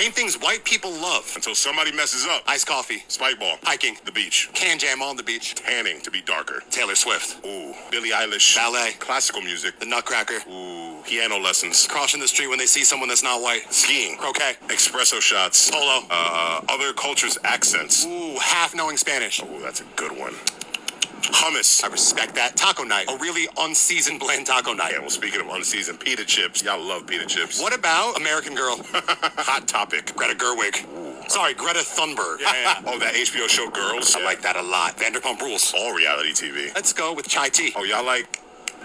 Name things white people love. Until somebody messes up. Iced coffee. Spike ball. Hiking. The beach. Can jam on the beach. Tanning to be darker. Taylor Swift. Ooh. Billie Eilish. Ballet. Classical music. The Nutcracker. Ooh. Piano lessons. Crossing the street when they see someone that's not white. Skiing. Croquet. Espresso shots. Polo. Uh, other cultures' accents. Ooh, half knowing Spanish. Ooh, that's a good one. Hummus. I respect that. Taco night. A really unseasoned bland taco night. Yeah, well, speaking of unseasoned pita chips, y'all love pita chips. What about American Girl? Hot topic. Greta Gerwig. Sorry, Greta Thunberg. Yeah. oh, that HBO show Girls? I like that a lot. Vanderpump Rules. All reality TV. Let's go with chai tea. Oh, y'all like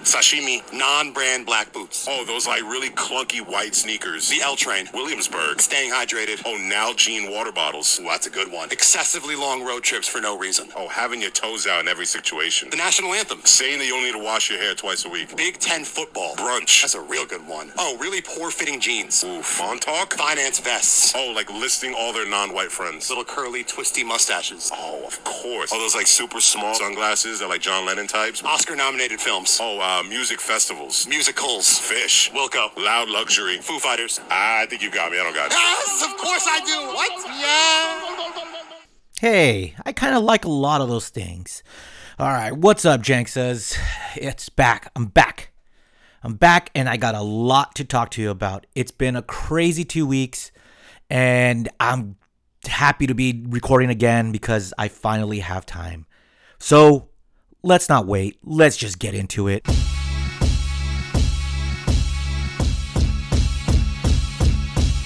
sashimi? Non-brand black boots. Oh, those like really clunky white sneakers. The L train. Williamsburg. Staying hydrated. Oh, Nalgene water bottles. Ooh, that's a good one. Excessively long road trips for no reason. Oh, having your toes out in every situation. The national anthem. Saying that you only need to wash your hair twice a week. Big Ten football. Brunch. That's a real good one. Oh, really poor fitting jeans. Ooh, Montauk? Finance vests. Oh, like listing all their non-white friends. Little curly, twisty mustaches. Oh, of course. Oh, those like super small sunglasses that like John Lennon types. Oscar-nominated films. Oh, uh, Uh, music festivals. Musicals. Fish. Wilco. Loud luxury. Foo Fighters. I think you got me. I don't got you. Yes, of course I do. What? Yeah. Hey, I kind of like a lot of those things. All right, what's up, Jank says? It's back. I'm back. I'm back, and I got a lot to talk to you about. It's been a crazy two weeks, and I'm happy to be recording again because I finally have time. So let's not wait. Let's just get into it.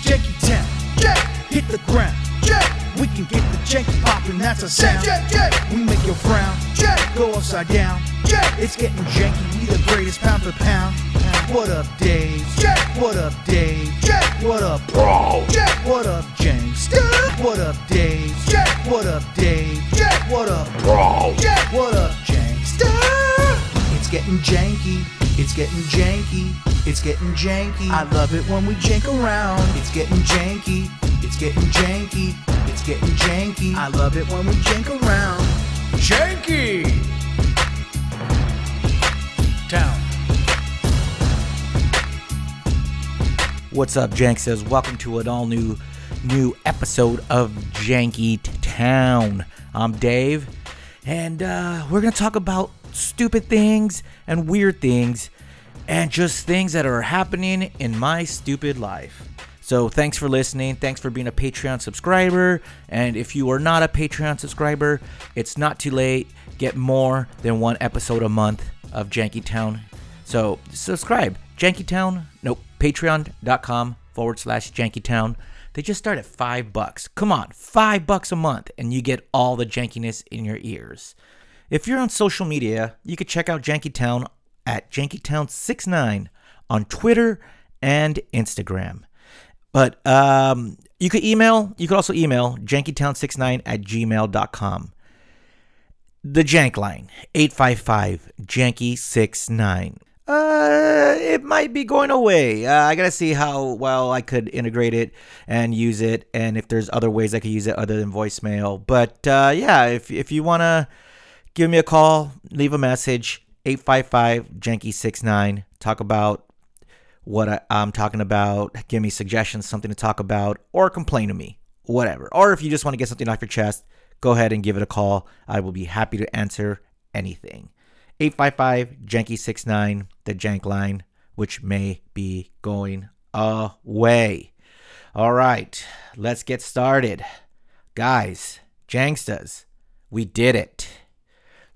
Janky Town, Jack, hit the ground. Jack, we can get the janky poppin', that's a sound. We make your frown, Jack, go upside down. Jack, it's getting janky, we the greatest pound for pound. What up, Dave? What up, Dave? What up, bro? What up, Jankster? What up, Dave? What up, Dave? What up, bro? What up, Jankster? It's getting janky. It's getting janky. It's getting janky. I love it when we jank around. It's getting janky. It's getting janky. It's getting janky. I love it when we jank around. Janky! Town. What's up, Jank says? Welcome to an all new new episode of Janky Town. I'm Dave, and uh, we're gonna talk about stupid things and weird things, and just things that are happening in my stupid life. So thanks for listening. Thanks for being a Patreon subscriber. And if you are not a Patreon subscriber, it's not too late. Get more than one episode a month of Janky Town. So subscribe. Jankytown, nope, patreon.com forward slash jankytown. They just start at five bucks. Come on, five bucks a month, and you get all the jankiness in your ears. If you're on social media, you can check out Jankytown at Jankytown69 on Twitter and Instagram. But um, you could email, you could also email jankytown69 at gmail.com. The Jank line, 855 Janky69. Uh, it might be going away. Uh, I gotta see how well I could integrate it and use it, and if there's other ways I could use it other than voicemail. But uh, yeah, if if you wanna give me a call, leave a message, 855 Janky69. Talk about what I'm talking about. Give me suggestions, something to talk about, or complain to me, whatever. Or if you just want to get something off your chest, go ahead and give it a call. I will be happy to answer anything. 855 Janky69, the Jank line, which may be going away. All right, let's get started. Guys, Jankstas, we did it.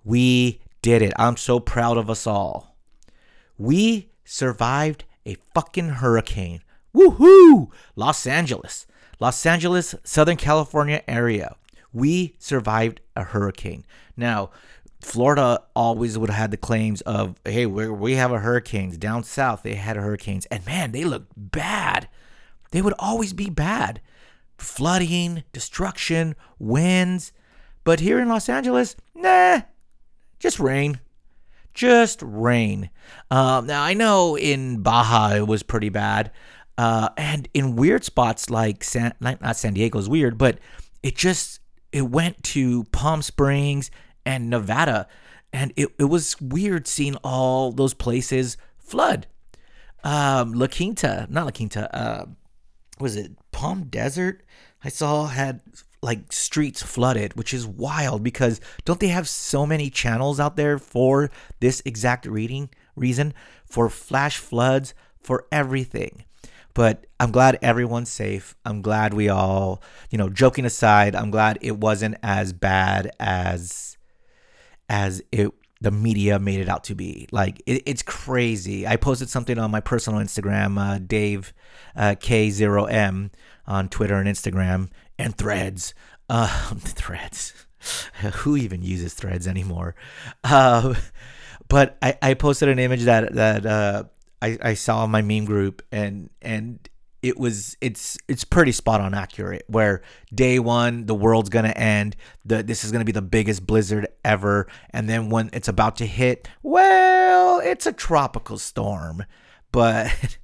We did it. I'm so proud of us all. We survived a fucking hurricane. Woohoo! Los Angeles, Los Angeles, Southern California area. We survived a hurricane. Now, Florida always would have had the claims of, hey, we we have a hurricanes down south. They had hurricanes, and man, they looked bad. They would always be bad, flooding, destruction, winds. But here in Los Angeles, nah, just rain, just rain. Um, now I know in Baja it was pretty bad, uh, and in weird spots like San, not San Diego is weird, but it just it went to Palm Springs and Nevada, and it, it was weird seeing all those places flood. Um, La Quinta, not La Quinta, uh, was it Palm Desert, I saw had like streets flooded, which is wild because don't they have so many channels out there for this exact reading reason for flash floods for everything. But I'm glad everyone's safe. I'm glad we all, you know, joking aside, I'm glad it wasn't as bad as as it the media made it out to be. Like it, it's crazy. I posted something on my personal Instagram, uh, Dave uh, K0M on Twitter and Instagram and Threads. Uh, threads. Who even uses Threads anymore? Uh, but I, I posted an image that that uh, I, I saw in my meme group and and it was it's it's pretty spot on accurate where day one the world's gonna end the this is gonna be the biggest blizzard ever and then when it's about to hit well it's a tropical storm but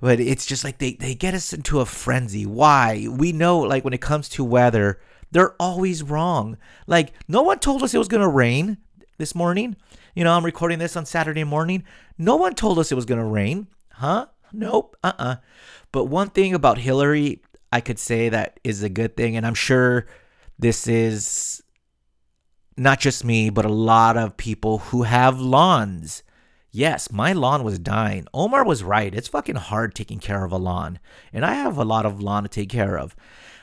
but it's just like they, they get us into a frenzy. Why? We know like when it comes to weather they're always wrong. Like no one told us it was gonna rain this morning. You know i'm recording this on saturday morning. No one told us it was gonna rain. Huh? Nope. Uh-uh. But one thing about Hilary, I could say that is a good thing, and I'm sure this is not just me, but a lot of people who have lawns. Yes, my lawn was dying. Omar was right. It's fucking hard taking care of a lawn, and I have a lot of lawn to take care of.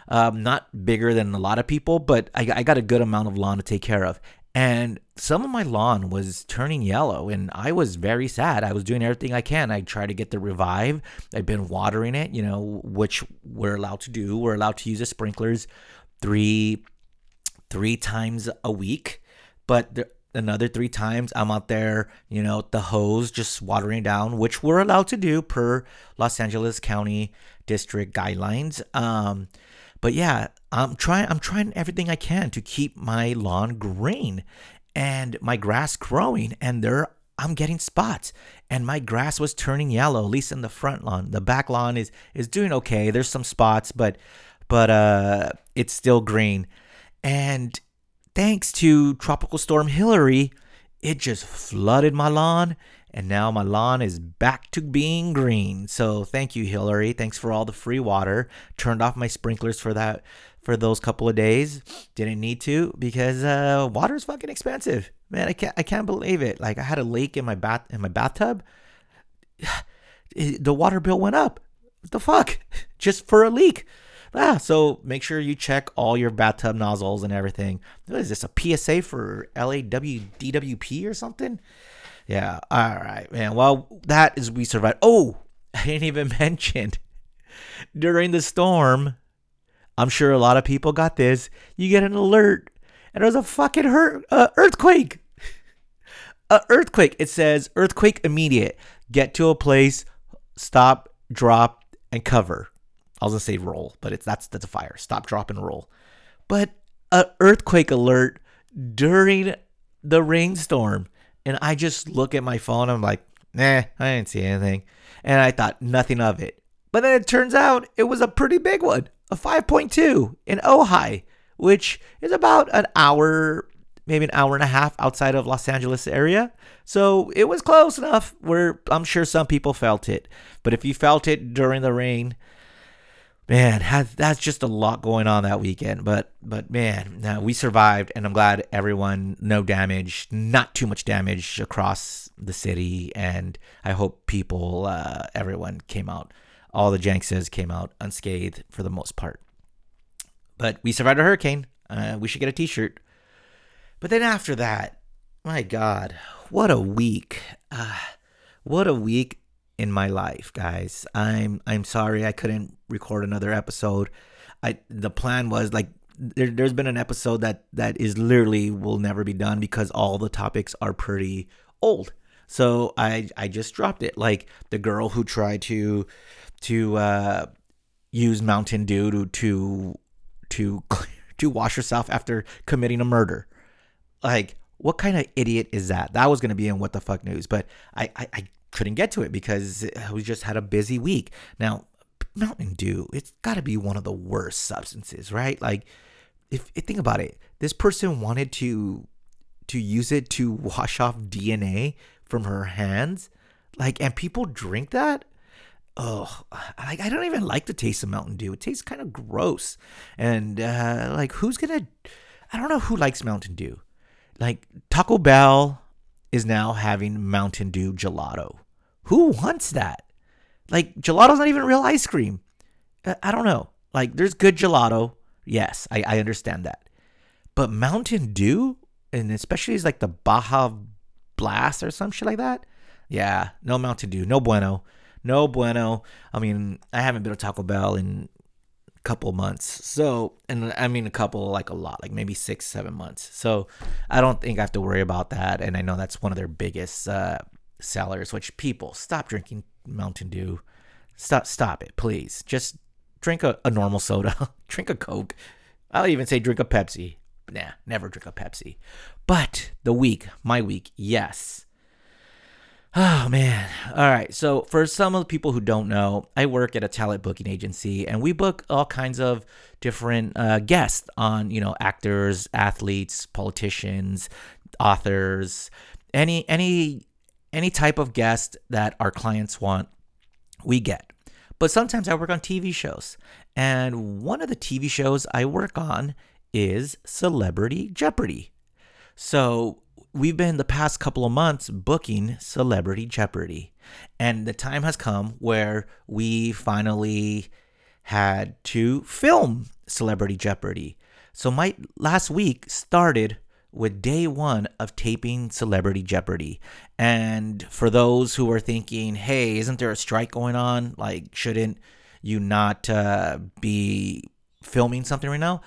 Um, not bigger than a lot of people, but I, I got a good amount of lawn to take care of and some of my lawn was turning yellow and i was very sad i was doing everything i can i tried to get the revive i've been watering it you know which we're allowed to do we're allowed to use the sprinklers three three times a week but the, another three times i'm out there you know the hose just watering down which we're allowed to do per los angeles county district guidelines um but yeah, I'm trying I'm trying everything I can to keep my lawn green and my grass growing and there I'm getting spots and my grass was turning yellow at least in the front lawn. The back lawn is is doing okay. There's some spots but but uh it's still green. And thanks to tropical storm Hilary, it just flooded my lawn and now my lawn is back to being green. So thank you, Hilary. Thanks for all the free water. Turned off my sprinklers for that for those couple of days. Didn't need to because uh, water is fucking expensive. Man, I can't I can't believe it. Like I had a leak in my bath in my bathtub. The water bill went up. What the fuck? Just for a leak. Ah, so make sure you check all your bathtub nozzles and everything. What is this? A PSA for LADWP or something? Yeah. All right, man. Well, that is we survived. Oh, I didn't even mention during the storm. I'm sure a lot of people got this. You get an alert, and there's a fucking hurt, uh, earthquake. a earthquake. It says earthquake immediate. Get to a place, stop, drop, and cover. I was gonna say roll, but it's that's that's a fire. Stop, drop, and roll. But a earthquake alert during the rainstorm. And I just look at my phone. I'm like, nah, I didn't see anything. And I thought nothing of it. But then it turns out it was a pretty big one, a 5.2 in Ojai, which is about an hour, maybe an hour and a half outside of Los Angeles area. So it was close enough where I'm sure some people felt it. But if you felt it during the rain, man, that's just a lot going on that weekend. But but man, we survived, and I'm glad everyone no damage, not too much damage across the city, and I hope people, uh, everyone came out, all the Jankses came out unscathed for the most part. But we survived a hurricane. Uh, we should get a T-shirt. But then after that, my God, what a week! Uh, what a week in my life, guys. I'm I'm sorry I couldn't record another episode. I the plan was like there, there's been an episode that that is literally will never be done because all the topics are pretty old. So I I just dropped it. Like the girl who tried to to uh, use Mountain Dew to to to to wash herself after committing a murder. Like what kind of idiot is that? That was gonna be in what the fuck news, but I I, I couldn't get to it because we just had a busy week. Now, Mountain Dew, it's got to be one of the worst substances, right? Like, if, if think about it, this person wanted to to use it to wash off DNA from her hands, like, and people drink that. oh, like I don't even like the taste of Mountain Dew. It tastes kind of gross. And uh, like, who's gonna? I don't know who likes Mountain Dew. Like Taco Bell is now having Mountain Dew gelato. Who wants that? Like gelato's not even real ice cream. Uh, I don't know. Like there's good gelato. Yes, I, I understand that. But Mountain Dew, and especially is like the Baja Blast or some shit like that. Yeah, no Mountain Dew, no bueno, no bueno. I mean, I haven't been to Taco Bell in a couple months, so and I mean a couple like a lot, like maybe six, seven months. So I don't think I have to worry about that. And I know that's one of their biggest uh, sellers. Which people stop drinking Mountain Dew. Stop, stop it, please. Just drink a, a normal soda. drink a Coke. I'll even say drink a Pepsi. Nah, never drink a Pepsi. But the week, my week, yes. Oh man. All right. So for some of the people who don't know, I work at a talent booking agency and we book all kinds of different uh, guests on, you know, actors, athletes, politicians, authors, any any any type of guest that our clients want, we get. But sometimes I work on TV shows. And one of the TV shows I work on is Celebrity Jeopardy. So we've been the past couple of months booking Celebrity Jeopardy. And the time has come where we finally had to film Celebrity Jeopardy. So my last week started with day one of taping Celebrity Jeopardy. And for those who are thinking, hey, isn't there a strike going on? Like, shouldn't you not uh, be filming something right now?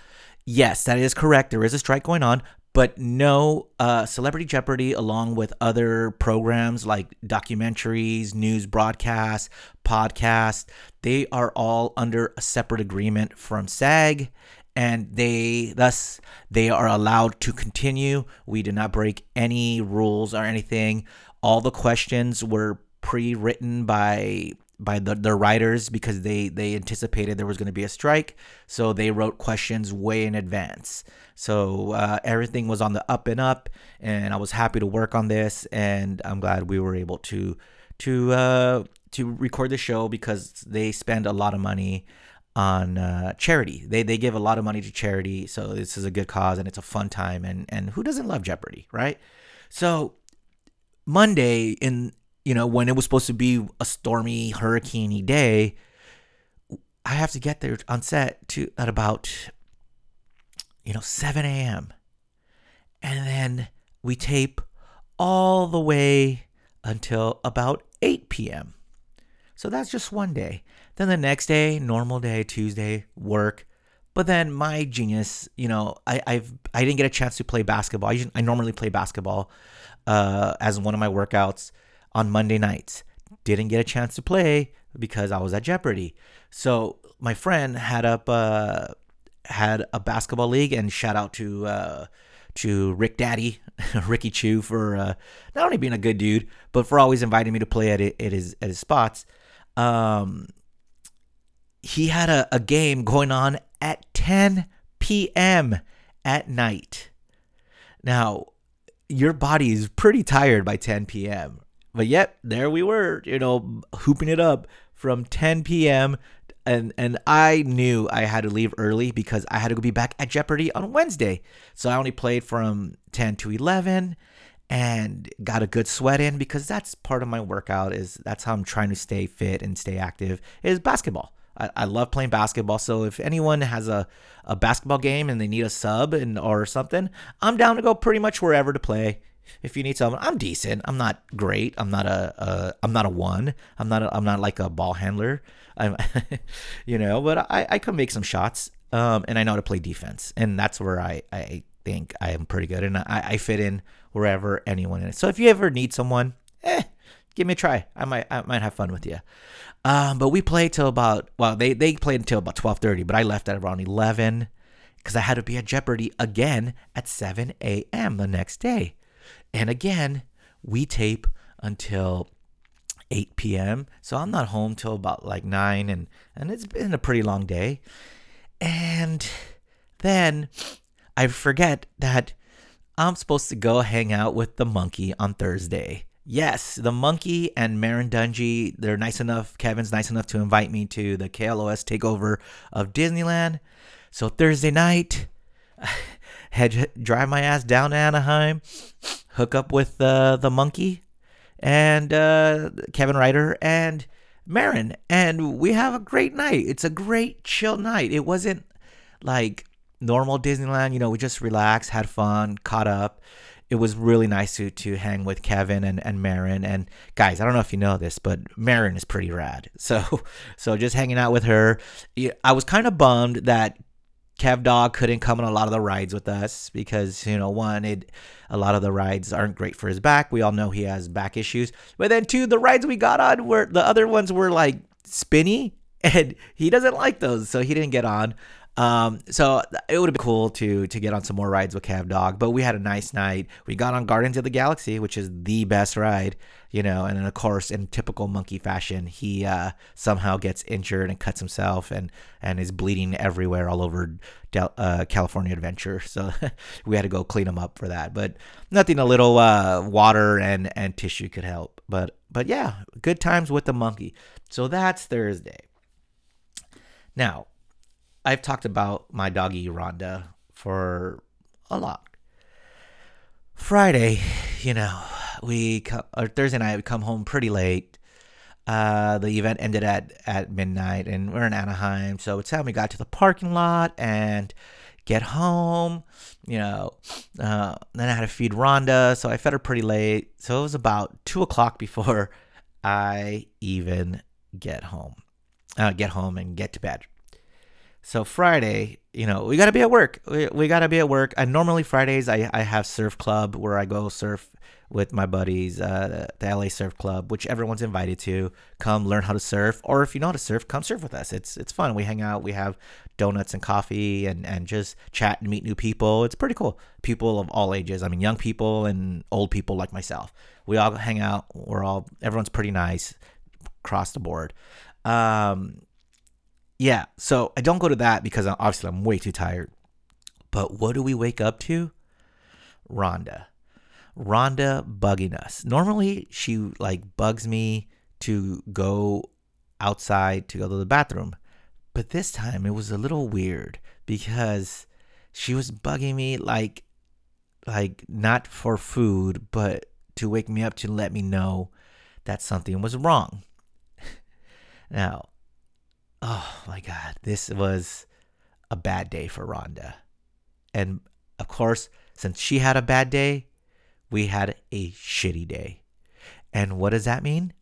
Yes, that is correct. There is a strike going on, but no, uh, Celebrity Jeopardy, along with other programs like documentaries, news broadcasts, podcasts, they are all under a separate agreement from SAG and they thus they are allowed to continue. We did not break any rules or anything. All the questions were pre-written by by the, the writers because they they anticipated there was going to be a strike so they wrote questions way in advance so uh, everything was on the up and up and i was happy to work on this and i'm glad we were able to to uh, to record the show because they spend a lot of money on uh, charity. They they give a lot of money to charity, so this is a good cause and it's a fun time. And and who doesn't love Jeopardy, right? So Monday, in you know when it was supposed to be a stormy, hurricaney day, I have to get there on set to at about you know 7 a.m. and then we tape all the way until about 8 p.m. So that's just one day. Then the next day, normal day, Tuesday, work. But then my genius, you know, I, I've I didn't get a chance to play basketball. I, I normally play basketball uh, as one of my workouts on Monday nights. Didn't get a chance to play because I was at Jeopardy. So my friend had up uh, had a basketball league, and shout out to uh, to Rick Daddy, Ricky Chu for uh, not only being a good dude, but for always inviting me to play at, at his at his spots. Um, he had a, a game going on at 10 p.m. at night. Now, your body is pretty tired by 10 p.m. But yet, there we were, you know, hooping it up from 10 p.m. And and I knew I had to leave early because I had to go be back at Jeopardy on Wednesday. So I only played from 10 to 11 and got a good sweat in because that's part of my workout is that's how I'm trying to stay fit and stay active is basketball. I, I love playing basketball. So if anyone has a, a basketball game and they need a sub and or something, I'm down to go pretty much wherever to play. If you need someone, I'm decent. I'm not great. I'm not a, a I'm not a one. I'm not a, I'm not like a ball handler. I'm you know, but I, I can make some shots. Um, and I know how to play defense. And that's where I, I think I am pretty good. And I, I fit in wherever anyone is. So if you ever need someone, eh, give me a try. I might I might have fun with you. Um, but we played till about well, they they played until about twelve thirty, but I left at around eleven because I had to be at Jeopardy again at seven a.m. the next day, and again we tape until 8 p.m. So I'm not home till about like 9 and and it's been a pretty long day. And then I forget that I'm supposed to go hang out with the monkey on Thursday. Yes, the monkey and Marin Dungy, they're nice enough. Kevin's nice enough to invite me to the KLOS takeover of Disneyland. So Thursday night, head drive my ass down to Anaheim, hook up with uh, the monkey and uh, Kevin Ryder and Marin, and we have a great night. It's a great chill night. It wasn't like normal Disneyland. You know, we just relaxed, had fun, caught up. It was really nice to to hang with Kevin and and Marin. And guys, I don't know if you know this, but Marin is pretty rad. So so just hanging out with her. I was kind of bummed that Kev Dog couldn't come on a lot of the rides with us because you know one it a lot of the rides aren't great for his back. We all know he has back issues. But then two, the rides we got on were the other ones were like spinny and he doesn't like those, so he didn't get on. Um, so it would have been cool to to get on some more rides with Kev Dog, but we had a nice night. We got on Guardians of the Galaxy, which is the best ride, you know, and then of course, in typical monkey fashion, he uh, somehow gets injured and cuts himself and and is bleeding everywhere all over Del- uh, California Adventure. So we had to go clean him up for that, but nothing a little uh, water and and tissue could help. But but yeah, good times with the monkey. So that's Thursday. Now, I've talked about my doggy Rhonda for a lot. Friday, you know, we or Thursday night we come home pretty late. Uh, the event ended at at midnight, and we're in Anaheim, so it's time we got to the parking lot and get home. You know, uh, then I had to feed Rhonda, so I fed her pretty late. So it was about two o'clock before I even get home. Uh, get home and get to bed. So Friday, you know, we gotta be at work. We, we gotta be at work. And normally Fridays, I, I have surf club where I go surf with my buddies, uh, the LA Surf Club, which everyone's invited to. Come learn how to surf, or if you know how to surf, come surf with us. It's it's fun. We hang out. We have donuts and coffee, and and just chat and meet new people. It's pretty cool. People of all ages. I mean, young people and old people like myself. We all hang out. We're all everyone's pretty nice across the board. Um, yeah, so I don't go to that because I'm, obviously I'm way too tired. But what do we wake up to? Rhonda. Rhonda bugging us. Normally she like bugs me to go outside to go to the bathroom. But this time it was a little weird because she was bugging me like like not for food, but to wake me up to let me know that something was wrong. now, oh my god, this was a bad day for Rhonda. And of course, since she had a bad day, we had a shitty day. And what does that mean?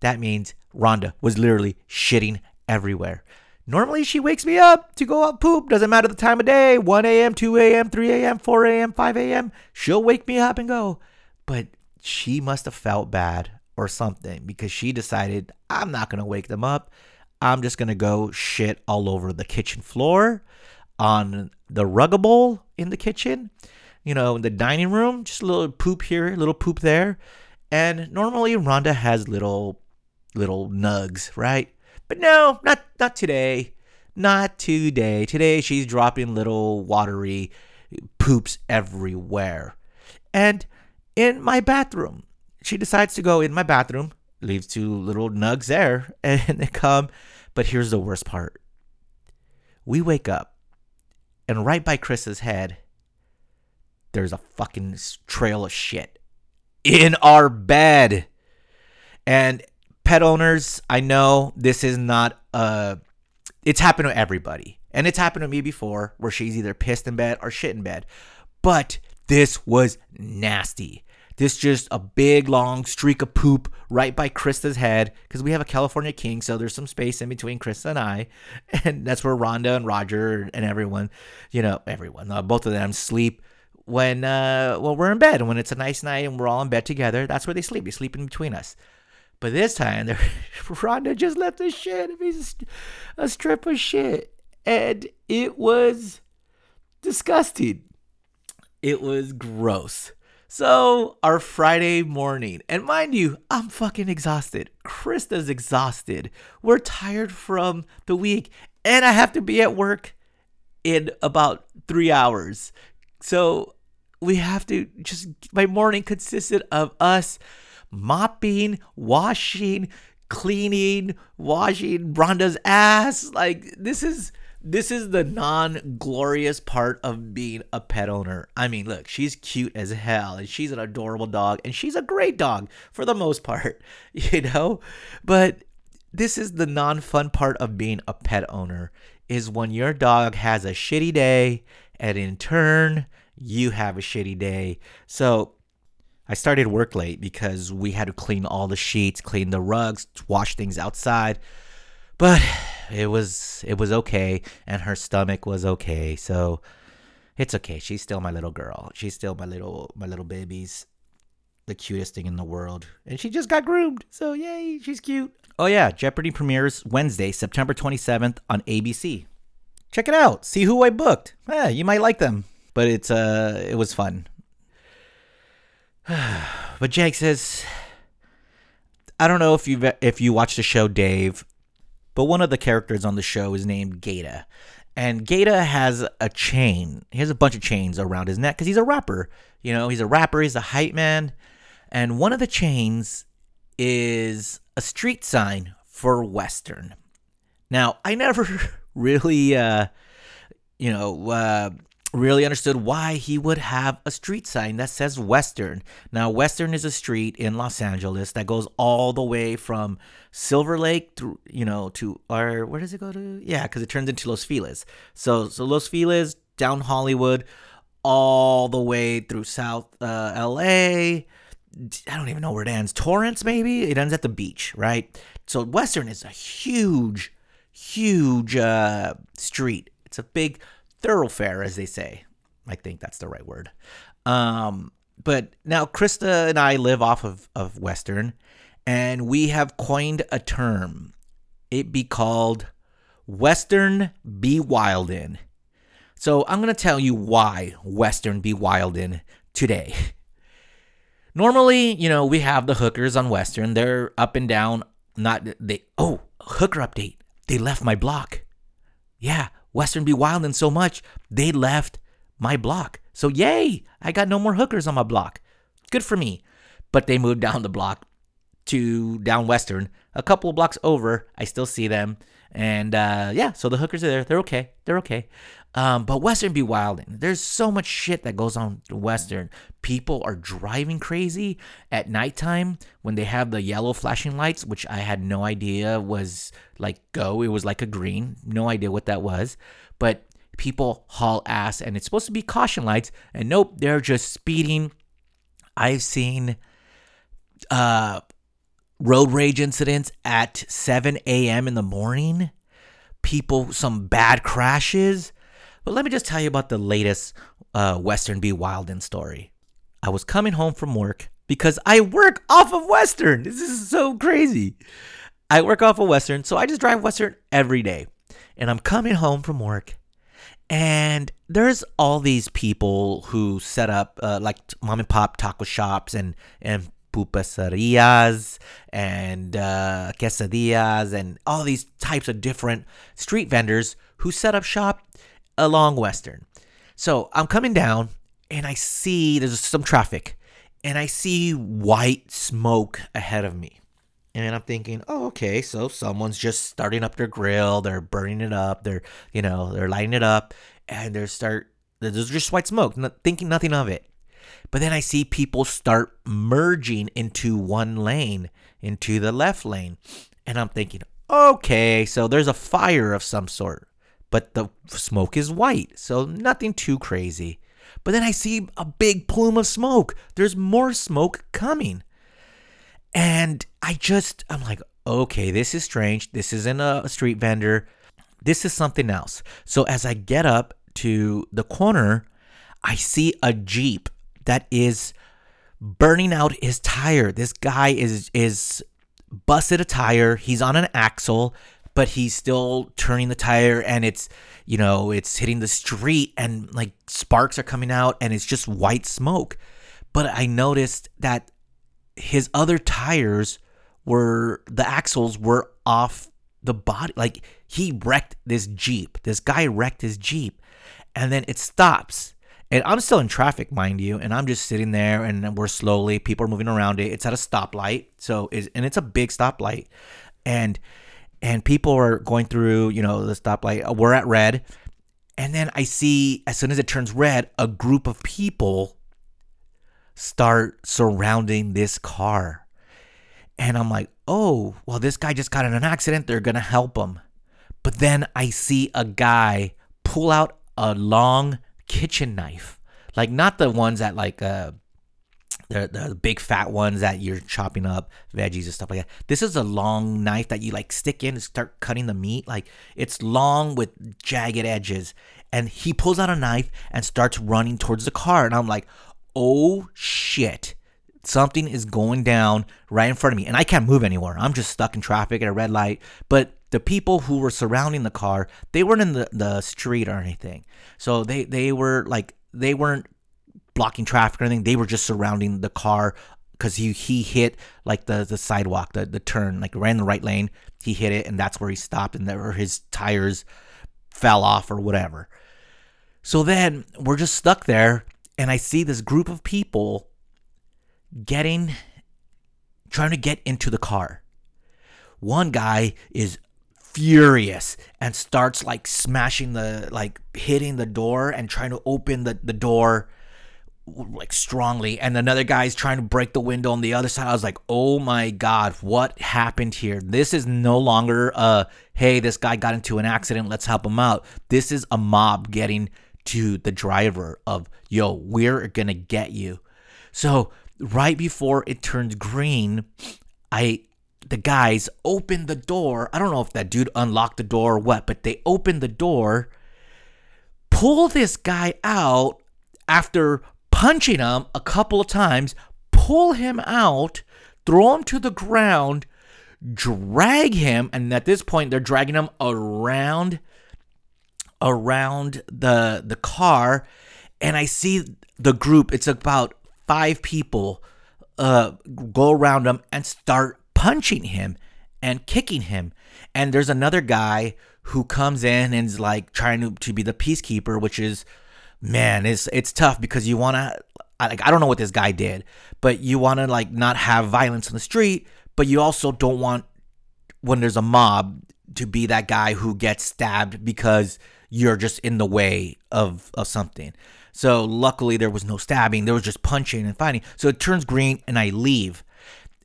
That means Rhonda was literally shitting everywhere. Normally, she wakes me up to go out poop. Doesn't matter the time of day 1 a.m., 2 a.m., 3 a.m., 4 a.m., 5 a.m. She'll wake me up and go. But she must have felt bad or something because she decided, I'm not going to wake them up. I'm just going to go shit all over the kitchen floor, on the rug bowl in the kitchen, you know, in the dining room, just a little poop here, a little poop there. And normally Rhonda has little little nugs, right? But no, not not today. Not today. Today she's dropping little watery poops everywhere. And in my bathroom, she decides to go in my bathroom, leaves two little nugs there, and they come. But here's the worst part. We wake up, and right by Krista's head, there's a fucking trail of shit in our bed. And pet owners, I know this is not uh it's happened to everybody. And it's happened to me before where she's either pissed in bed or shit in bed. But this was nasty. This just a big long streak of poop right by Krista's head because we have a California King, so there's some space in between Krista and I, and that's where Rhonda and Roger and everyone, you know, everyone, uh, both of them sleep when uh well we're in bed and when it's a nice night and we're all in bed together. That's where they sleep. They sleep in between us. But this time, Rhonda just left a shit, piece a strip of shit, and it was disgusting. It was gross. So our Friday morning, and mind you, I'm fucking exhausted. Krista's exhausted. We're tired from the week, and I have to be at work in about three hours. So we have to just my morning consisted of us mopping, washing, cleaning, washing Rhonda's ass. Like this is this is the non-glorious part of being a pet owner. I mean, look, she's cute as hell and she's an adorable dog and she's a great dog for the most part, you know? But this is the non-fun part of being a pet owner is when your dog has a shitty day and in turn you have a shitty day. So I started work late because we had to clean all the sheets, clean the rugs, wash things outside. But it was it was okay and her stomach was okay. So it's okay. She's still my little girl. She's still my little my little baby's the cutest thing in the world. And she just got groomed. So yay, she's cute. Oh yeah, Jeopardy premieres Wednesday, September 27th on ABC. Check it out. See who I booked. Yeah, you might like them. But it's uh it was fun. but Jake says I don't know if you if you watched the show Dave, but one of the characters on the show is named Gata. And Gata has a chain. He has a bunch of chains around his neck because he's a rapper. You know, he's a rapper, he's a hype man. And one of the chains is a street sign for Western. Now, I never really, uh, you know, uh, really understood why he would have a street sign that says Western. Now, Western is a street in Los Angeles that goes all the way from Silver Lake through, you know, to or where does it go to? Yeah, because it turns into Los Feliz. So, so Los Feliz down Hollywood, all the way through South uh, L.A. I don't even know where it ends. Torrance, maybe it ends at the beach, right? So Western is a huge, huge uh, street. It's a big thoroughfare, as they say. I think that's the right word. Um, but now Krista and I live off of, of Western, and we have coined a term. It be called Western Be Wildin. So I'm gonna tell you why Western Be Wildin today. Normally, you know, we have the hookers on Western. They're up and down. Not they. Oh, hooker update. They left my block. Yeah, Western be wildin' so much they left my block. So yay, I got no more hookers on my block. Good for me. But they moved down the block to down Western. A couple of blocks over, I still see them. And uh, yeah, so the hookers are there. They're okay. They're okay. Um, but Western be wilding. There's so much shit that goes on Western. People are driving crazy at nighttime when they have the yellow flashing lights, which I had no idea was like go. It was like a green. No idea what that was. But people haul ass and it's supposed to be caution lights. And nope, they're just speeding. I've seen uh road rage incidents at 7 a.m. in the morning. People, some bad crashes. But let me just tell you about the latest uh, Western Be Wildin story. I was coming home from work because I work off of Western. This is so crazy. I work off of Western, so I just drive Western every day. And I'm coming home from work, and there's all these people who set up uh, like mom and pop taco shops and and pupuserias and uh, quesadillas and all these types of different street vendors who set up shop along Western. So I'm coming down and I see there's some traffic and I see white smoke ahead of me. And I'm thinking, oh, okay, so someone's just starting up their grill, they're burning it up, they're, you know, they're lighting it up, and they start, there's just white smoke, not, thinking nothing of it. But then I see people start merging into one lane, into the left lane. And I'm thinking, okay, so there's a fire of some sort, but the smoke is white, so nothing too crazy. But then I see a big plume of smoke. There's more smoke coming. And I just, I'm like, okay, this is strange. This isn't a street vendor. This is something else. So as I get up to the corner, I see a Jeep that is burning out his tire. This guy is is busted a tire. He's on an axle, but he's still turning the tire and it's you know, it's hitting the street and like sparks are coming out and it's just white smoke. But I noticed that his other tires were the axles were off the body like he wrecked this Jeep. This guy wrecked his Jeep and then it stops And I'm still in traffic, mind you, and I'm just sitting there and we're slowly, people are moving around it. It's at a stoplight. So is and it's a big stoplight. And and people are going through, you know, the stoplight. We're at red. And then I see as soon as it turns red, a group of people start surrounding this car. And I'm like, oh, well, this guy just got in an accident. They're going to help him. But then I see a guy pull out a long kitchen knife. Like, not the ones that, like, uh, the, the big fat ones that you're chopping up veggies and stuff like that. This is a long knife that you like stick in and start cutting the meat. Like it's long with jagged edges. And he pulls out a knife and starts running towards the car. And I'm like, oh shit. Something is going down right in front of me. And I can't move anywhere. I'm just stuck in traffic at a red light. But the people who were surrounding the car, they weren't in the, the street or anything. So they, they were like, they weren't blocking traffic or anything. They were just surrounding the car because he he hit like the the sidewalk, the the turn, like ran the right lane. He hit it, and that's where he stopped, and there his tires fell off or whatever. So then we're just stuck there, and I see this group of people getting trying to get into the car. One guy is furious and starts like smashing the like hitting the door and trying to open the, the door like strongly and another guy's trying to break the window on the other side. I was like oh my god what happened here? This is no longer uh hey this guy got into an accident let's help him out. This is a mob getting to the driver of yo we're gonna get you. So right before it turns green i the guys open the door. I don't know if that dude unlocked the door or what but they open the door pull this guy out after punching him a couple of times, pull him out, throw him to the ground, drag him, and at this point they're dragging him around around the the car and I see the group, it's about 5 people uh go around him and start punching him and kicking him. And there's another guy who comes in and is like trying to, to be the peacekeeper, which is man, it's it's tough because you want to like I don't know what this guy did, but you want to like not have violence in the street, but you also don't want when there's a mob to be that guy who gets stabbed because you're just in the way of of something. So luckily there was no stabbing, there was just punching and fighting. So it turns green and I leave.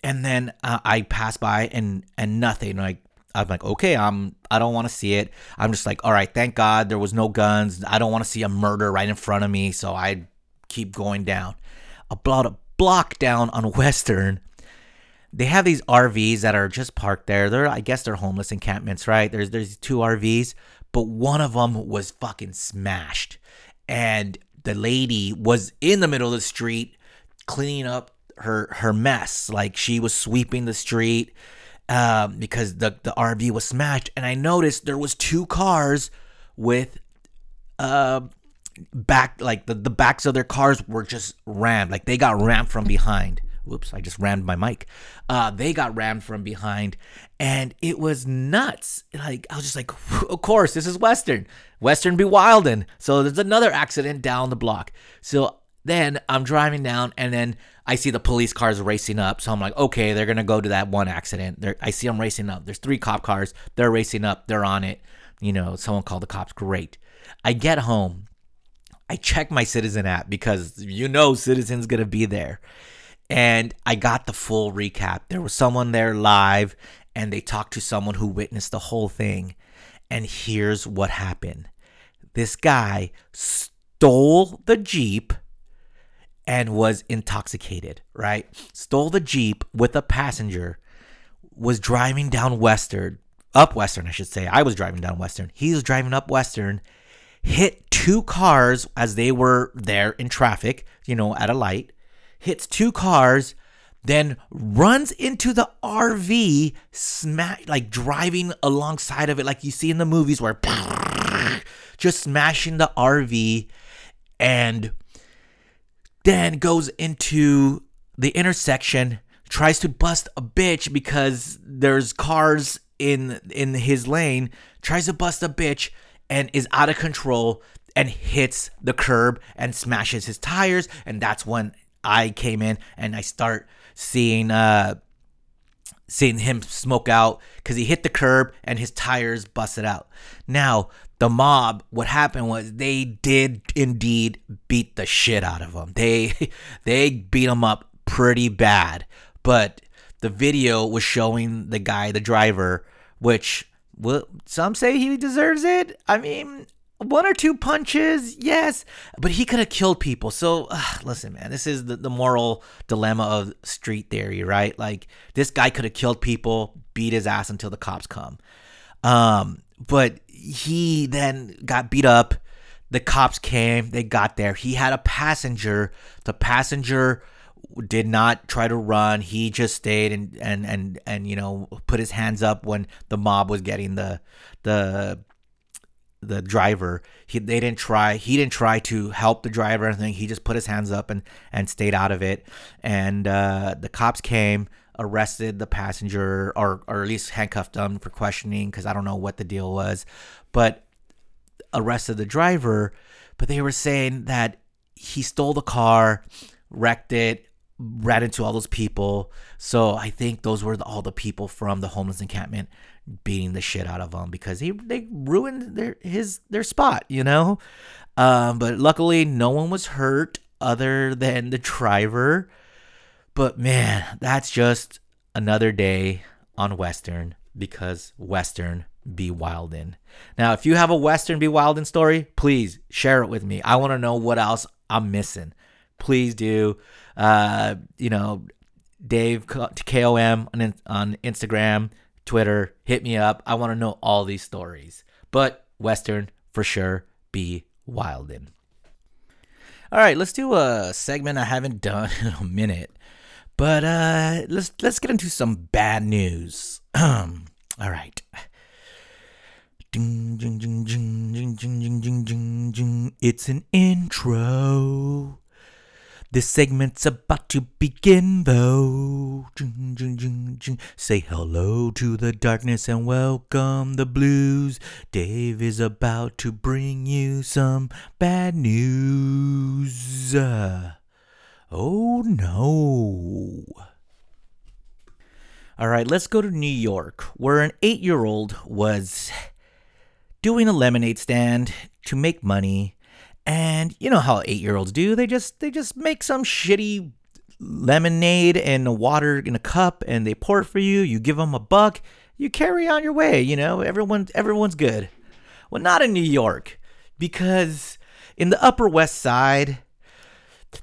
And then uh, I pass by and and nothing. Like I'm like, okay, I'm I don't want to see it. I'm just like, all right, thank God there was no guns. I don't want to see a murder right in front of me, so I keep going down. About a block down on Western, they have these RVs that are just parked there. They're I guess they're homeless encampments, right? There's there's two RVs, but one of them was fucking smashed. And the lady was in the middle of the street cleaning up her her mess. Like she was sweeping the street um, because the the RV was smashed, and I noticed there was two cars with uh back like the, the backs of their cars were just rammed. Like they got rammed from behind. Whoops i just rammed my mic. Uh they got rammed from behind and it was nuts. Like i was just like of course this is western. Western be wildin. So there's another accident down the block. So then i'm driving down and then I see the police cars racing up. So I'm like, okay, they're gonna go to that one accident. They're, I see them racing up. There's three cop cars. They're racing up. They're on it. You know, someone called the cops. Great. I get home. I check my Citizen app because you know Citizen's gonna be there, and I got the full recap. There was someone there live, and they talked to someone who witnessed the whole thing. And here's what happened: this guy stole the jeep and was intoxicated, right? Stole the Jeep with a passenger, was driving down Western, up Western, I should say. I was driving down Western. He was driving up Western, hit two cars as they were there in traffic, you know, at a light, hits two cars, then runs into the RV, smack like driving alongside of it, like you see in the movies where just smashing the RV and then goes into the intersection, tries to bust a bitch because there's cars in in his lane, tries to bust a bitch and is out of control and hits the curb and smashes his tires. And that's when I came in and I start seeing uh seeing him smoke out because he hit the curb and his tires busted out. Now, the mob, what happened was they did indeed beat the shit out of him. They they beat him up pretty bad. But the video was showing the guy, the driver, which well, some say he deserves it. I mean, one or two punches, yes, but he could have killed people. So, listen, man, this is the, the moral dilemma of street theory, right? Like, this guy could have killed people, beat his ass until the cops come. Um, but he then got beat up. The cops came, they got there. He had a passenger. The passenger did not try to run. He just stayed and and and and you know put his hands up when the mob was getting the the the driver. He they didn't try. He didn't try to help the driver or anything. He just put his hands up and and stayed out of it. And uh, the cops came, arrested the passenger, or or at least handcuffed them for questioning because I don't know what the deal was, but arrested the driver. But they were saying that he stole the car, wrecked it, ran into all those people. So I think those were the, all the people from the homeless encampment beating the shit out of him because he they ruined their his their spot, you know. Um, but luckily, no one was hurt other than the driver. But man, that's just another day on Western because Western be Wildin. Now, if you have a Western be Wildin story, please share it with me. I want to know what else I'm missing. Please do. Uh, you know, Dave KOM on, on Instagram, Twitter, hit me up. I want to know all these stories. But Western for sure be Wildin. All right, let's do a segment I haven't done in a minute. But uh let's let's get into some bad news. all right. It's an intro. This segment's about to begin, though. Say hello to the darkness and welcome the blues. Dave is about to bring you some bad news. Oh no. All right, let's go to New York, where an eight year old was doing a lemonade stand to make money and you know how eight year olds do. They just they just make some shitty lemonade and water in a cup and they pour it for you. You give them a buck. You carry on your way. You know everyone everyone's good. Well, not in New York because in the Upper West Side,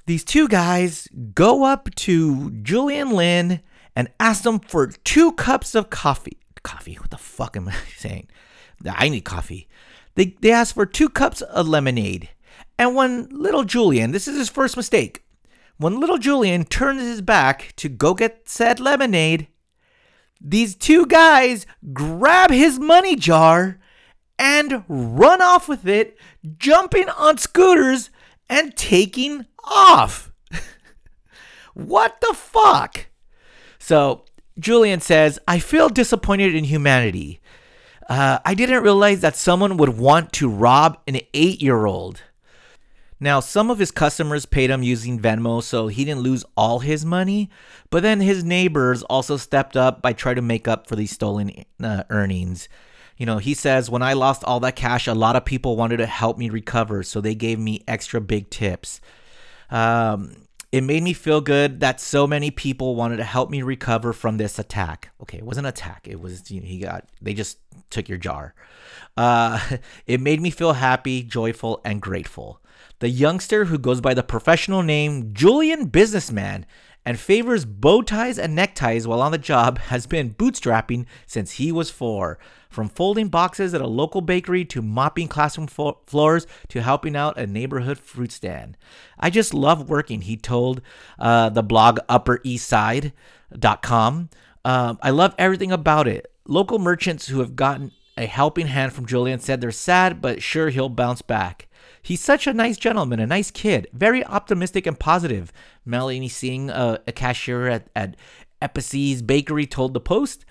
these two guys go up to Julian Lynn and ask them for two cups of coffee. Coffee? What the fuck am I saying? I need coffee. They, they ask for two cups of lemonade. And when little Julian, this is his first mistake, when little Julian turns his back to go get said lemonade, these two guys grab his money jar and run off with it, jumping on scooters and taking off. what the fuck? So Julian says, I feel disappointed in humanity. Uh, I didn't realize that someone would want to rob an eight year old. Now, some of his customers paid him using Venmo, so he didn't lose all his money. But then his neighbors also stepped up by trying to make up for these stolen uh, earnings. You know, he says, when I lost all that cash, a lot of people wanted to help me recover, so they gave me extra big tips. Um, it made me feel good that so many people wanted to help me recover from this attack. Okay, it wasn't an attack. It was you know, he got they just took your jar. Uh, it made me feel happy, joyful, and grateful. The youngster who goes by the professional name Julian Businessman and favors bow ties and neckties while on the job has been bootstrapping since he was four. From folding boxes at a local bakery to mopping classroom fo- floors to helping out a neighborhood fruit stand. I just love working, he told uh, the blog uppereastside.com. Um, I love everything about it. Local merchants who have gotten a helping hand from Julian said they're sad, but sure he'll bounce back. He's such a nice gentleman, a nice kid, very optimistic and positive. Melanie Singh, uh, a cashier at, at Epic's Bakery, told the Post.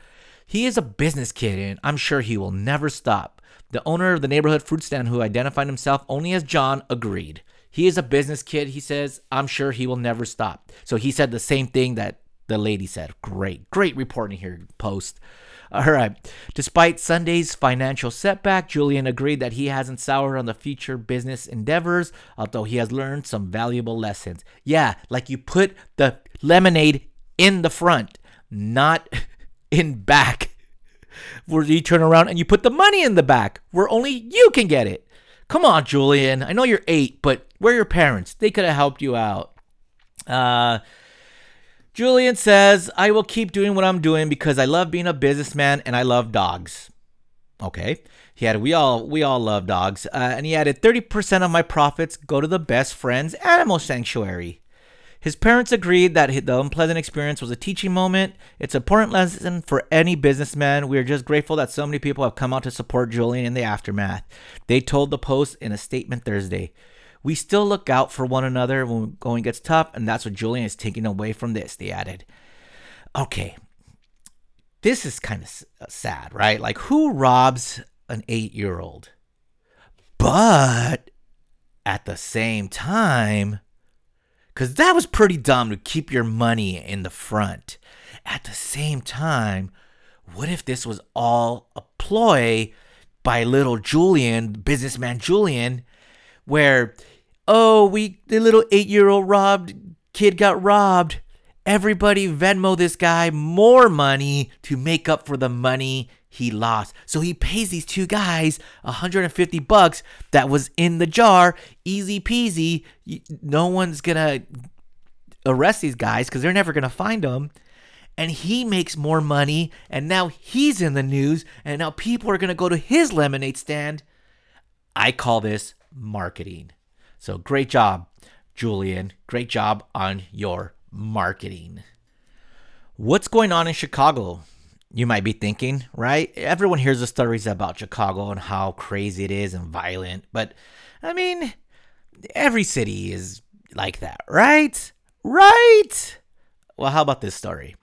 He is a business kid, and I'm sure he will never stop. The owner of the neighborhood fruit stand, who identified himself only as John, agreed. He is a business kid, he says. I'm sure he will never stop. So he said the same thing that the lady said. Great, great reporting here, Post. All right. Despite Sunday's financial setback, Julian agreed that he hasn't soured on the future business endeavors, although he has learned some valuable lessons. Yeah, like you put the lemonade in the front, not in back. Where you turn around and you put the money in the back, where only you can get it. Come on, Julian. I know you're eight, but where are your parents? They could have helped you out. Uh, Julian says, I will keep doing what I'm doing because I love being a businessman and I love dogs. Okay. He added, we all we all love dogs. Uh, and he added 30% of my profits go to the best friends animal sanctuary. His parents agreed that the unpleasant experience was a teaching moment. It's an important lesson for any businessman. We are just grateful that so many people have come out to support Julian in the aftermath. They told the Post in a statement Thursday. We still look out for one another when going gets tough, and that's what Julian is taking away from this, they added. Okay, this is kind of uh, sad, right? Like, who robs an eight year old? But at the same time, because that was pretty dumb to keep your money in the front. At the same time, what if this was all a ploy by little Julian, businessman Julian, where oh, we the little eight year old robbed kid got robbed. Everybody Venmo this guy more money to make up for the money he lost. So he pays these two guys 150 bucks that was in the jar, easy peasy. No one's gonna arrest these guys because they're never gonna find them. And he makes more money, and now he's in the news, and now people are gonna go to his lemonade stand. I call this marketing. So great job, Julian. Great job on your marketing. What's going on in Chicago? You might be thinking, right? Everyone hears the stories about Chicago and how crazy it is and violent, but I mean, every city is like that, right? Right? Well, how about this story?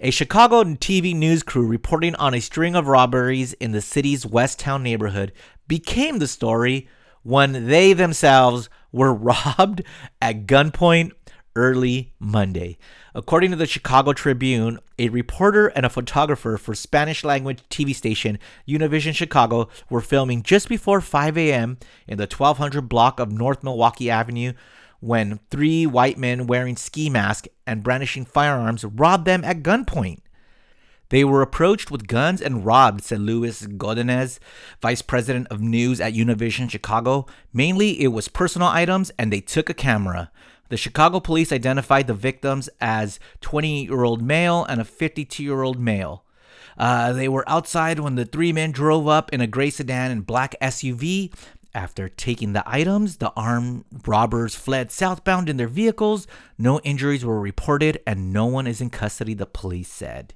A Chicago TV news crew reporting on a string of robberies in the city's West Town neighborhood became the story when they themselves were robbed at gunpoint early Monday. According to the Chicago Tribune, a reporter and a photographer for Spanish language TV station Univision Chicago were filming just before 5 a.m. in the 1200 block of North Milwaukee Avenue when three white men wearing ski masks and brandishing firearms robbed them at gunpoint. They were approached with guns and robbed, said Luis Godinez, vice president of news at Univision Chicago. Mainly, it was personal items, and they took a camera. The Chicago police identified the victims as 20 year old male and a 52 year old male. Uh, they were outside when the three men drove up in a gray sedan and black SUV. After taking the items, the armed robbers fled southbound in their vehicles. No injuries were reported, and no one is in custody, the police said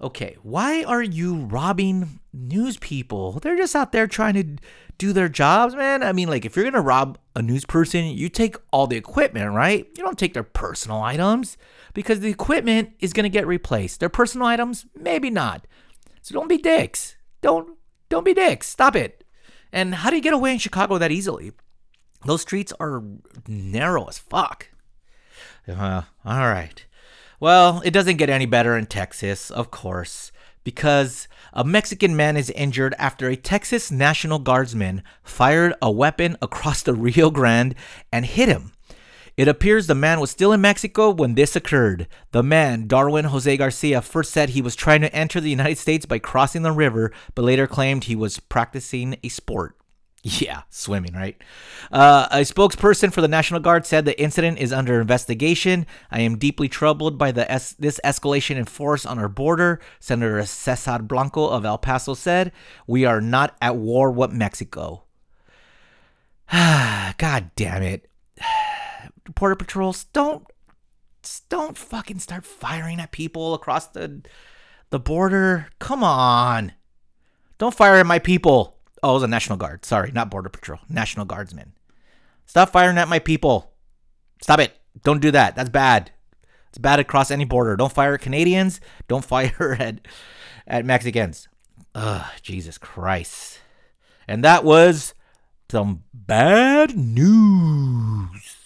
okay, why are you robbing news people? They're just out there trying to do their jobs, man. I mean, like, if you're gonna rob a news person, you take all the equipment, right? You don't take their personal items because the equipment is gonna get replaced. Their personal items, maybe not. So don't be dicks. Don't don't be dicks. Stop it. And how do you get away in Chicago that easily? Those streets are narrow as fuck. Uh, all right. Well, it doesn't get any better in Texas, of course, because a Mexican man is injured after a Texas National Guardsman fired a weapon across the Rio Grande and hit him. It appears the man was still in Mexico when this occurred. The man, Darwin Jose Garcia, first said he was trying to enter the United States by crossing the river, but later claimed he was practicing a sport. Yeah, swimming, right? Uh, a spokesperson for the National Guard said the incident is under investigation. I am deeply troubled by the es- this escalation in force on our border, Senator Cesar Blanco of El Paso said. We are not at war with Mexico. God damn it. Border patrols, don't don't fucking start firing at people across the the border. Come on. Don't fire at my people. Oh, it was a National Guard. Sorry, not Border Patrol. National Guardsmen. Stop firing at my people. Stop it. Don't do that. That's bad. It's bad across any border. Don't fire at Canadians. Don't fire at at Mexicans. Ugh, Jesus Christ. And that was some bad news.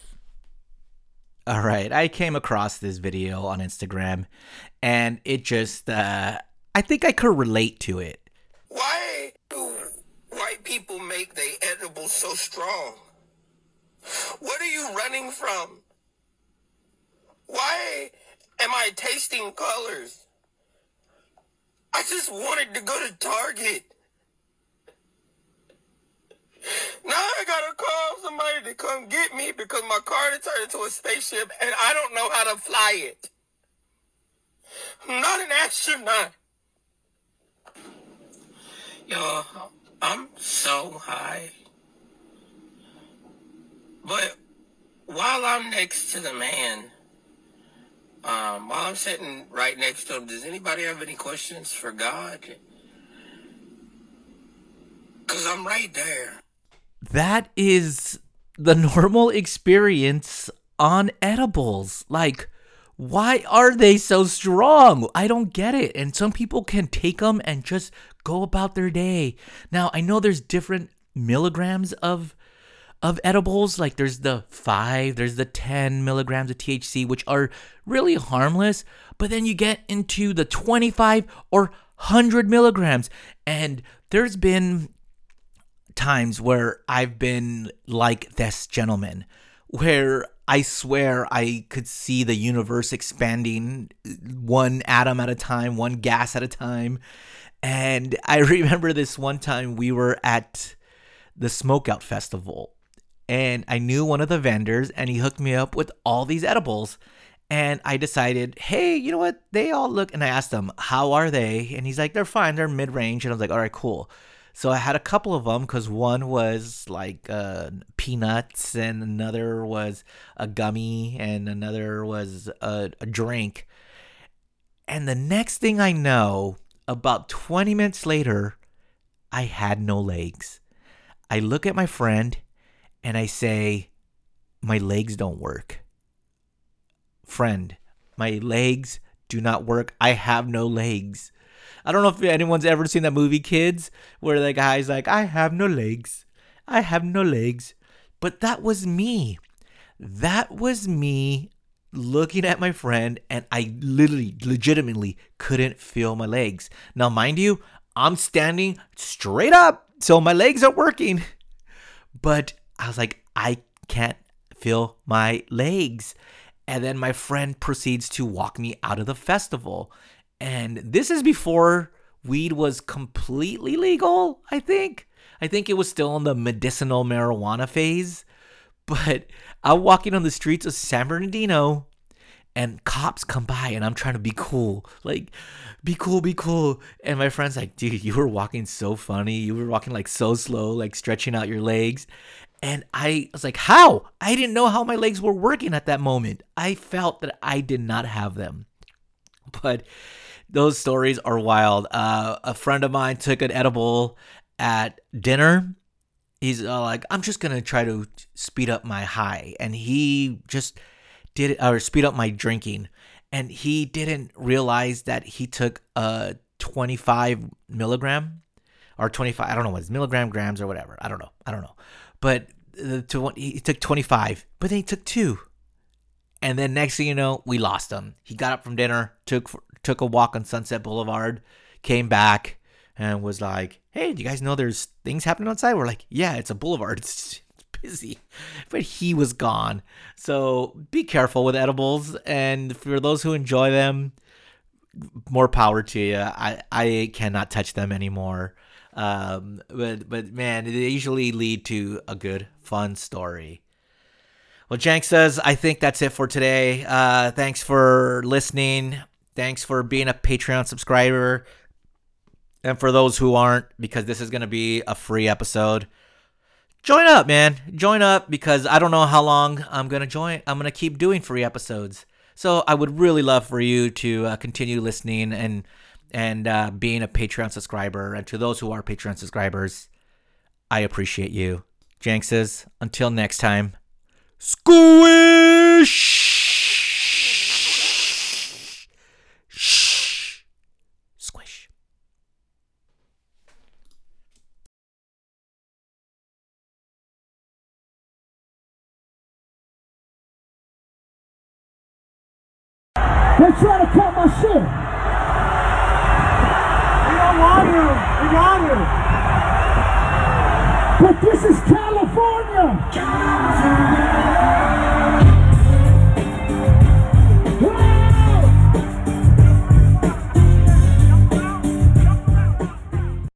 All right, I came across this video on Instagram and it just, uh, I think I could relate to it. Why white people make they edibles so strong? What are you running from? Why am I tasting colors? I just wanted to go to Target. Now I gotta call somebody to come get me because my car turned into a spaceship and I don't know how to fly it. I'm not an astronaut. Yo, I'm so high. But while I'm next to the man, um, while I'm sitting right next to him, does anybody have any questions for God? Because I'm right there. That is the normal experience on edibles. Like, why are they so strong? I don't get it. And some people can take them and just go about their day. Now, I know there's different milligrams of of edibles like there's the 5 there's the 10 milligrams of thc which are really harmless but then you get into the 25 or 100 milligrams and there's been times where I've been like this gentleman, where I swear I could see the universe expanding one atom at a time, one gas at a time. And I remember this one time we were at the Smokeout Festival, and I knew one of the vendors, and he hooked me up with all these edibles. And I decided, hey, you know what? They all look, and I asked him, how are they? And he's like, they're fine, they're mid range. And I was like, all right, cool. So I had a couple of them because one was like uh, peanuts, and another was a gummy, and another was a, a drink. And the next thing I know, about 20 minutes later, I had no legs. I look at my friend and I say, My legs don't work. Friend, my legs do not work. I have no legs. I don't know if anyone's ever seen that movie Kids where the guy's like, I have no legs. I have no legs. But that was me. That was me looking at my friend and I literally legitimately couldn't feel my legs. Now mind you, I'm standing straight up, so my legs are working. But I was like, I can't feel my legs. And then my friend proceeds to walk me out of the festival. And this is before weed was completely legal, I think. I think it was still in the medicinal marijuana phase. But I'm walking on the streets of San Bernardino and cops come by and I'm trying to be cool. Like, be cool, be cool. And my friend's like, dude, you were walking so funny. You were walking like so slow, like stretching out your legs. And I was like, how? I didn't know how my legs were working at that moment. I felt that I did not have them. But those stories are wild. Uh, a friend of mine took an edible at dinner. He's uh, like, I'm just gonna try to speed up my high, and he just did it, or speed up my drinking, and he didn't realize that he took a 25 milligram or 25. I don't know what it's milligram grams or whatever. I don't know. I don't know, but the to, he took 25, but then he took two. And then next thing you know, we lost him. He got up from dinner, took took a walk on Sunset Boulevard, came back, and was like, "Hey, do you guys know there's things happening outside?" We're like, "Yeah, it's a boulevard. It's, busy." But he was gone. So be careful with edibles, and for those who enjoy them, more power to you. I I cannot touch them anymore. Um, but but man, they usually lead to a good fun story. Well, Jank says, I think that's it for today. Uh, thanks for listening. Thanks for being a Patreon subscriber. And for those who aren't, because this is going to be a free episode, join up, man. Join up because I don't know how long I'm going to join. I'm going to keep doing free episodes. So I would really love for you to uh, continue listening and and uh, being a Patreon subscriber. And to those who are Patreon subscribers, I appreciate you. Jank says, until next time. Squish! They're trying to cut my shit. We don't want you. We got you. But this is California.